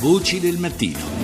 Voci del mattino.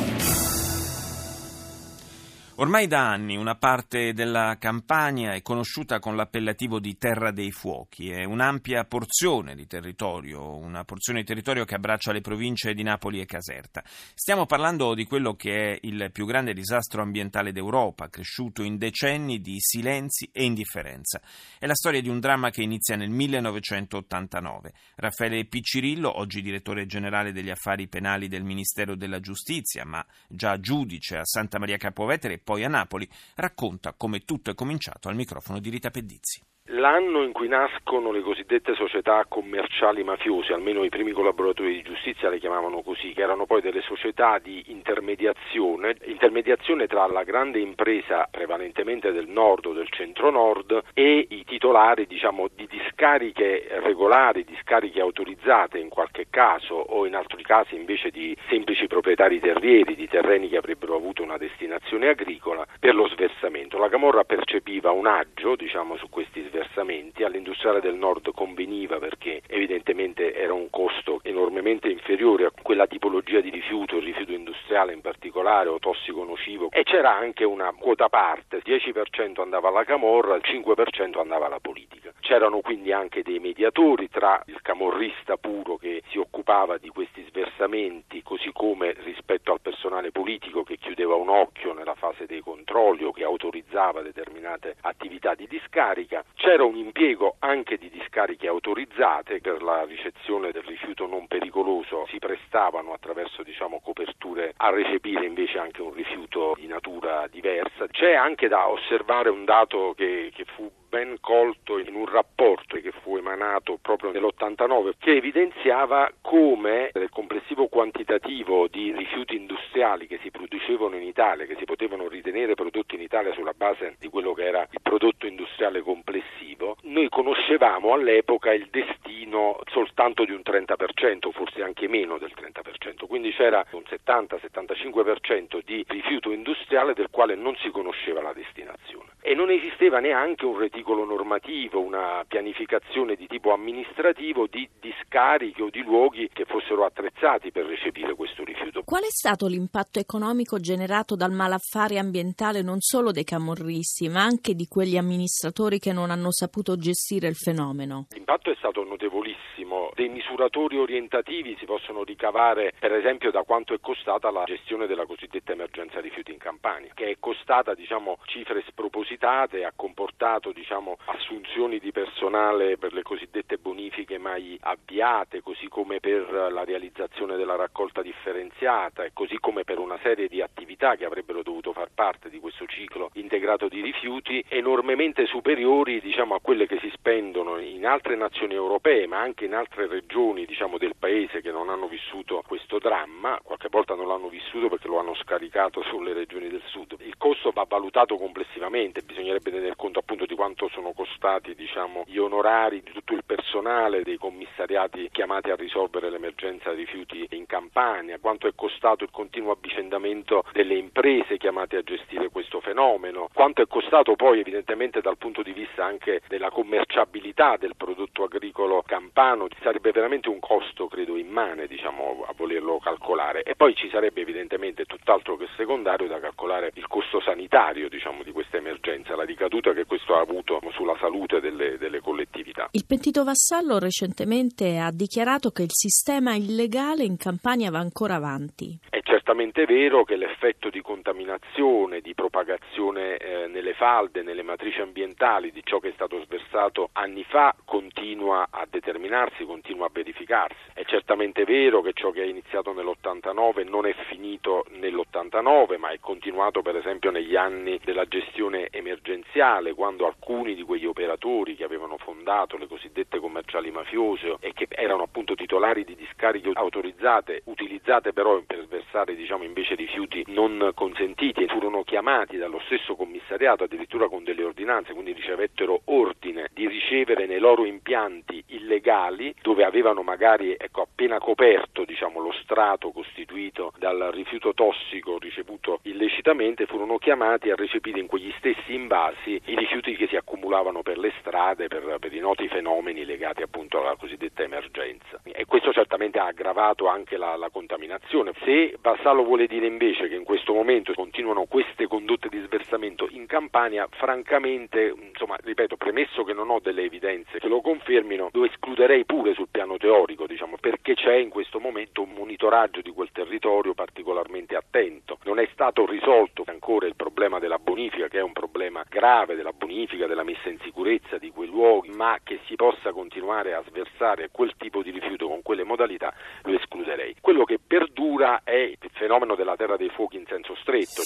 Ormai da anni una parte della Campania è conosciuta con l'appellativo di Terra dei Fuochi, è un'ampia porzione di territorio, una porzione di territorio che abbraccia le province di Napoli e Caserta. Stiamo parlando di quello che è il più grande disastro ambientale d'Europa, cresciuto in decenni di silenzi e indifferenza. È la storia di un dramma che inizia nel 1989. Raffaele Piccirillo, oggi direttore generale degli affari penali del Ministero della Giustizia, ma già giudice a Santa Maria Capovetere, poi a Napoli, racconta come tutto è cominciato al microfono di Rita Pedizzi. L'anno in cui nascono le cosiddette società commerciali mafiose, almeno i primi collaboratori di giustizia le chiamavano così, che erano poi delle società di intermediazione, intermediazione tra la grande impresa prevalentemente del nord o del centro-nord e i titolari diciamo, di discariche regolari, discariche autorizzate in qualche caso o in altri casi invece di semplici proprietari terrieri di terreni che avrebbero avuto una destinazione agricola per lo sversamento. La Camorra percepiva un agio diciamo, su questi sversamenti sversamenti, all'industriale del nord conveniva perché evidentemente era un costo enormemente inferiore a quella tipologia di rifiuto, il rifiuto industriale in particolare o tossico nocivo e c'era anche una quota parte, il 10% andava alla camorra, il 5% andava alla politica. C'erano quindi anche dei mediatori tra il camorrista puro che si occupava di questi sversamenti, così come rispetto al personale politico che chiudeva un occhio nella fase dei controlli o che autorizzava determinate attività di discarica. C'era un impiego anche di discariche autorizzate per la ricezione del rifiuto non pericoloso, si prestavano attraverso diciamo, coperture a recepire invece anche un rifiuto di natura diversa. C'è anche da osservare un dato che, che fu ben colto in un rapporto che fu emanato proprio nell'89 che evidenziava come il complessivo quantitativo di rifiuti industriali che si producevano in Italia, che si potevano ritenere prodotti in Italia sulla base di quello che era il prodotto industriale complessivo, noi conoscevamo all'epoca il destino soltanto di un 30%, forse anche meno del 30%, quindi c'era un 70-75% di rifiuto industriale del quale non si conosceva la destinazione e non esisteva neanche un reticolo normativo, una pianificazione di tipo amministrativo di discariche o di luoghi che fossero attrezzati per recepire questo rifiuto. Qual è stato l'impatto economico generato dal malaffare ambientale non solo dei camorristi, ma anche di quegli amministratori che non hanno saputo gestire il fenomeno? L'impatto è stato notevolissimo. Dei misuratori orientativi si possono ricavare per esempio da quanto è costata la gestione della cosiddetta emergenza rifiuti in Campania, che è costata diciamo, cifre spropositate, ha comportato diciamo, assunzioni di personale per le cosiddette bonifiche mai avviate, così come per la realizzazione della raccolta differenziata e così come per una serie di attività che avrebbero dovuto far parte di questo ciclo integrato di rifiuti enormemente superiori diciamo, a quelle che si spendono in altre nazioni europee ma anche in altre regioni diciamo, del paese che non hanno vissuto questo dramma, qualche volta non l'hanno vissuto perché lo hanno scaricato sulle regioni del sud. Il costo va valutato complessivamente, bisognerebbe tener conto appunto di quanto sono costati diciamo, gli onorari di tutto il personale dei commissariati chiamati a risolvere l'emergenza rifiuti in Campania, quanto è costato il continuo avvicendamento delle imprese chiamate a gestire questo fenomeno, quanto è costato poi evidentemente dal punto di vista anche della commerciabilità del prodotto agricolo campano, sarebbe veramente un costo credo immane diciamo, a volerlo calcolare e poi ci sarebbe evidentemente tutt'altro che secondario da calcolare il costo sanitario diciamo, di questa emergenza, la ricaduta che questo ha avuto sulla salute delle, delle collettività. Il pentito Vassallo recentemente ha dichiarato che il sistema illegale in Campania va ancora avanti. Certamente vero che l'effetto di contaminazione, di propagazione eh, nelle falde, nelle matrici ambientali di ciò che è stato sversato anni fa continua a determinarsi, continua a verificarsi. È certamente vero che ciò che è iniziato nell'89 non è finito nell'89, ma è continuato per esempio negli anni della gestione emergenziale, quando alcuni di quegli operatori che avevano fondato le cosiddette commerciali mafiose e che erano appunto titolari di discariche autorizzate, utilizzate però per sversare diciamo invece rifiuti non consentiti furono chiamati dallo stesso commissariato addirittura con delle ordinanze, quindi ricevettero ordine di ricevere nei loro impianti illegali dove avevano magari ecco, appena coperto diciamo, lo strato costituito dal rifiuto tossico ricevuto illecitamente, furono chiamati a recepire in quegli stessi invasi i rifiuti che si accumulavano deambulavano per le strade per, per, i noti fenomeni legati appunto alla cosiddetta emergenza. E questo certamente ha aggravato anche la, la contaminazione. Se Vassallo vuole dire invece che in questo momento continuano queste condotte di sversamento in Campania, francamente, insomma, ripeto, premesso che non ho delle evidenze che lo confermino, lo escluderei pure sul piano teorico, diciamo, perché c'è in questo momento un monitoraggio di quel territorio particolarmente attento. Non è stato risolto ancora il problema della bonifica, che è un problema grave della bonifica, della messa in sicurezza di quei luoghi, ma che si possa continuare a sversare quel tipo di rifiuto con quelle modalità lo escluderei. Quello che perdura è il fenomeno della terra dei fuochi in senso stretto.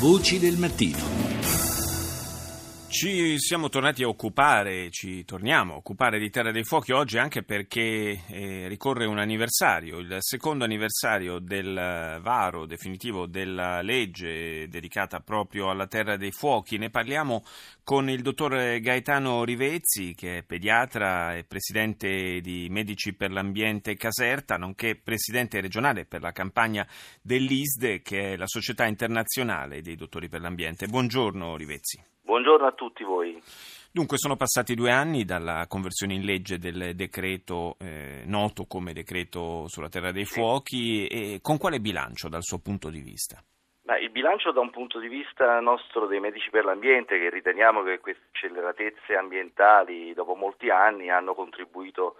Voci del mattino. Ci siamo tornati a occupare, ci torniamo a occupare di Terra dei Fuochi oggi anche perché eh, ricorre un anniversario, il secondo anniversario del varo definitivo della legge dedicata proprio alla Terra dei Fuochi. Ne parliamo con il dottor Gaetano Rivezzi, che è pediatra e presidente di Medici per l'Ambiente Caserta, nonché presidente regionale per la campagna dell'ISDE, che è la società internazionale dei dottori per l'ambiente. Buongiorno Rivezzi. Buongiorno a tutti voi. Dunque sono passati due anni dalla conversione in legge del decreto eh, noto come decreto sulla terra dei fuochi e con quale bilancio dal suo punto di vista? Beh, il bilancio da un punto di vista nostro dei medici per l'ambiente che riteniamo che queste acceleratezze ambientali dopo molti anni hanno contribuito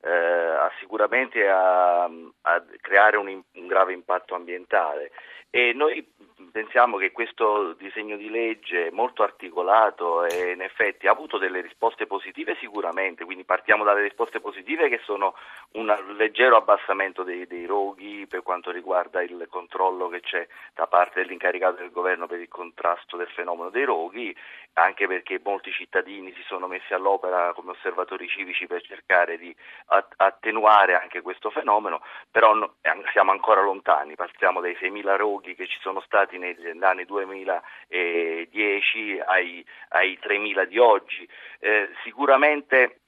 eh, sicuramente a, a creare un, un grave impatto ambientale. E noi pensiamo che questo disegno di legge molto articolato e in effetti ha avuto delle risposte positive sicuramente, quindi partiamo dalle risposte positive che sono un leggero abbassamento dei, dei roghi per quanto riguarda il controllo che c'è da parte dell'incaricato del governo per il contrasto del fenomeno dei roghi, anche perché molti cittadini si sono messi all'opera come osservatori civici per cercare di attenuare anche questo fenomeno, però siamo ancora lontani, partiamo dai 6.000 roghi che ci sono stati negli anni 2010 ai, ai 3.000 di oggi. Eh, sicuramente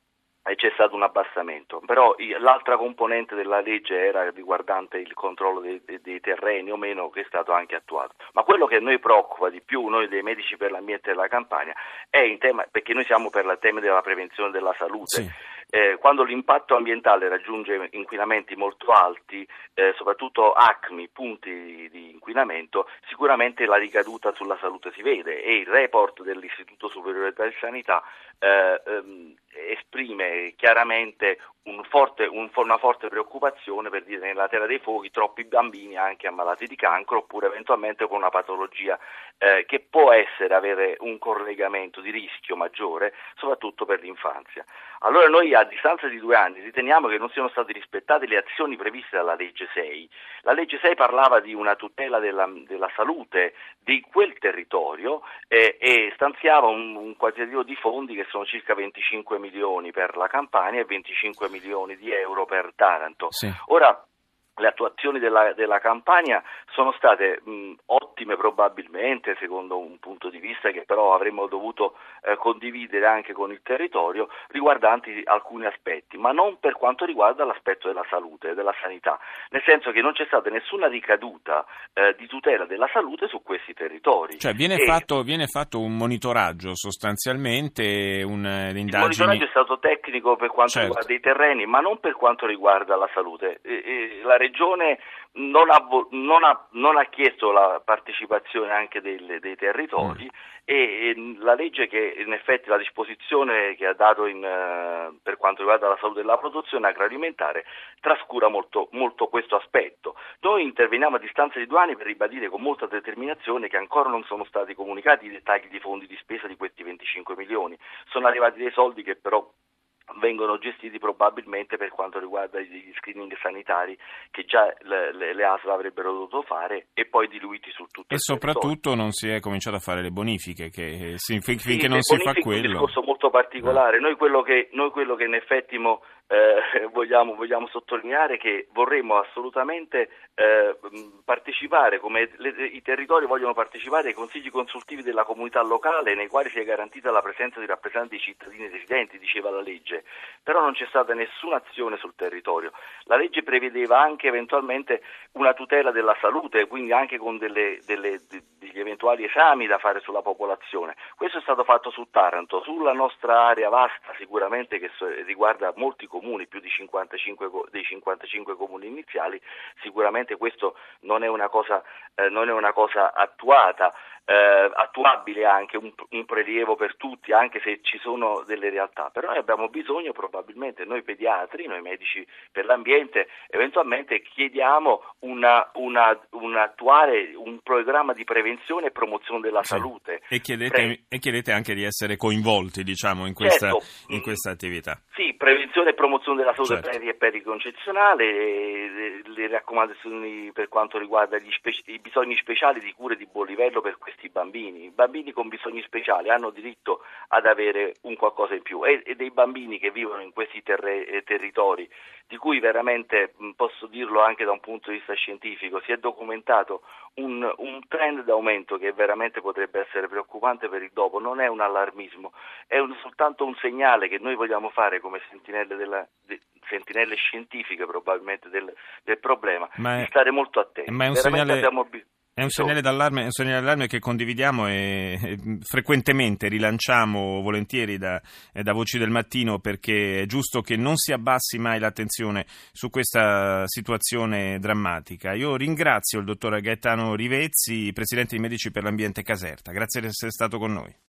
c'è stato un abbassamento, però l'altra componente della legge era riguardante il controllo dei, dei, terreni o meno che è stato anche attuato. Ma quello che noi preoccupa di più, noi dei medici per l'ambiente della campagna, è in tema, perché noi siamo per il tema della prevenzione della salute. Sì eh, quando l'impatto ambientale raggiunge inquinamenti molto alti, eh, soprattutto acmi, punti di inquinamento, sicuramente la ricaduta sulla salute si vede e il report dell'Istituto Superiore di Sanità eh, ehm, esprime chiaramente un forte, un, una forte preoccupazione per dire nella terra dei fuochi troppi bambini anche ammalati di cancro oppure eventualmente con una patologia eh, che può essere avere un collegamento di rischio maggiore soprattutto per l'infanzia. Allora noi a distanza di due anni riteniamo che non siano state rispettate le azioni previste dalla legge 6. La legge 6 parlava di una tutela della, della salute di quel territorio eh, e stanziava un, un quantitativo di fondi che sono circa 25 milioni per la Campania e 25 milioni di euro per Taranto. Sì. Ora, le attuazioni della, della campagna sono state mh, ottime probabilmente secondo un punto di vista che però avremmo dovuto eh, condividere anche con il territorio riguardanti alcuni aspetti, ma non per quanto riguarda l'aspetto della salute e della sanità, nel senso che non c'è stata nessuna ricaduta eh, di tutela della salute su questi territori. Cioè viene, e, fatto, viene fatto, un monitoraggio sostanzialmente, un, eh, Il monitoraggio è stato tecnico per quanto certo. riguarda i terreni, ma non per quanto riguarda la salute. E, e la Regione non ha, non, ha, non ha, chiesto la partecipazione anche dei, dei territori mm. e, e, la legge che in effetti la disposizione che ha dato in, uh, per quanto riguarda la salute della produzione agroalimentare trascura molto, molto, questo aspetto. Noi interveniamo a distanza di due anni per ribadire con molta determinazione che ancora non sono stati comunicati i dettagli di fondi di spesa di questi 25 milioni. Sono arrivati dei soldi che però vengono gestiti probabilmente per quanto riguarda gli screening sanitari che già le, le, le ASL avrebbero dovuto fare e poi diluiti su tutto e il soprattutto non si è cominciato a fare le bonifiche che finché sì, non si fa quello è un discorso molto particolare eh. noi, quello che, noi quello che in effetti mo, eh, vogliamo, vogliamo, sottolineare che vorremmo assolutamente eh, partecipare, come le, i territori vogliono partecipare ai consigli consultivi della comunità locale nei quali sia garantita la presenza di rappresentanti dei cittadini residenti, diceva la legge, però non c'è stata nessuna azione sul territorio. La legge prevedeva anche eventualmente una tutela della salute, quindi anche con delle, delle, degli eventuali esami da fare sulla popolazione. Questo è stato fatto su Taranto, sulla nostra area vasta sicuramente che riguarda molti comuni, più di 55, dei 55 comuni iniziali, sicuramente questo non è una cosa, eh, non è una cosa attuata eh, attuabile anche un, un, prelievo per tutti, anche se ci sono delle realtà. Però noi abbiamo bisogno probabilmente, noi pediatri, noi medici per l'ambiente, eventualmente chiediamo una, una, un attuare un programma di prevenzione e promozione della sì. salute. E chiedete, e chiedete, anche di essere coinvolti diciamo, in, questa, certo. in questa attività. Sì, prevenzione e promozione della salute certo. peri e periconcezionale, le, le, raccomandazioni per quanto riguarda speci- i bisogni speciali di cure di buon livello per questi bambini. I bambini con bisogni speciali hanno diritto ad avere un qualcosa in più e, e dei bambini che vivono in questi terre, eh, territori, di cui veramente posso dirlo anche da un punto di vista scientifico, si è documentato un, un trend d'aumento che veramente potrebbe essere preoccupante per il dopo, non è un allarmismo, è un, soltanto un segnale che noi vogliamo fare come sentinelle della, de, sentinelle scientifiche probabilmente del, del problema, ma di stare molto attenti. Ma è un segnale... abbiamo bisogno è un segnale d'allarme, un segnale d'allarme che condividiamo e, e, frequentemente rilanciamo volentieri da, da, Voci del Mattino perché è giusto che non si abbassi mai l'attenzione su questa situazione drammatica. Io ringrazio il dottor Gaetano Rivezzi, presidente di Medici per l'Ambiente Caserta. Grazie di essere stato con noi.